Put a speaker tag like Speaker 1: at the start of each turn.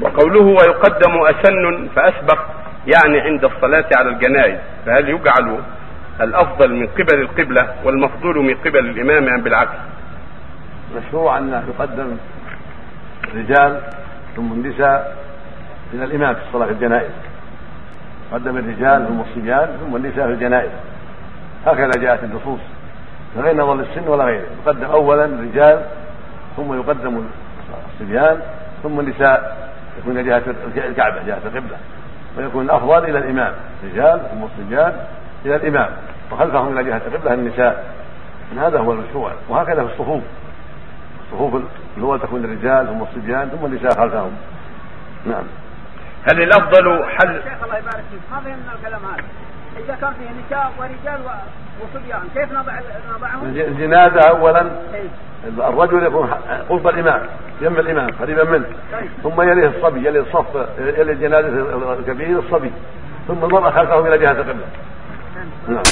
Speaker 1: وقوله ويقدم أسن فأسبق يعني عند الصلاة على الجنائز فهل يجعل الأفضل من قبل القبلة والمفضول من قبل الإمام أم بالعكس؟
Speaker 2: مشروع أن يقدم الرجال ثم النساء إلى الإمام في الصلاة في الجنائز. قدم الرجال ثم الصبيان ثم النساء في الجنائز. هكذا جاءت النصوص. من غير نظر للسن ولا غيره. يقدم اولا الرجال ثم يقدم الصبيان ثم النساء. يكون جهة الكعبة جهة القبلة. ويكون الأفضل إلى الإمام الرجال ثم الصبيان إلى الإمام. وخلفهم إلى جهة القبلة النساء. هذا هو المشروع. وهكذا في الصفوف. الصفوف الأول تكون الرجال ثم الصبيان ثم النساء خلفهم. نعم.
Speaker 1: هل الأفضل حل
Speaker 3: شيخ الله يبارك فيك. ما فهمنا الكلام هذا؟ إذا كان فيه نساء ورجال وصبيان كيف نضع نضعهم؟
Speaker 2: الجنازة اولا
Speaker 3: إيه.
Speaker 2: الرجل يكون قرب الإمام. يم الإمام قريبا منه. ثم يليه الصبي يلي الصف يلي الجنازة الكبير الصبي. ثم المراه خلفه إلى جهة القبلة. نعم.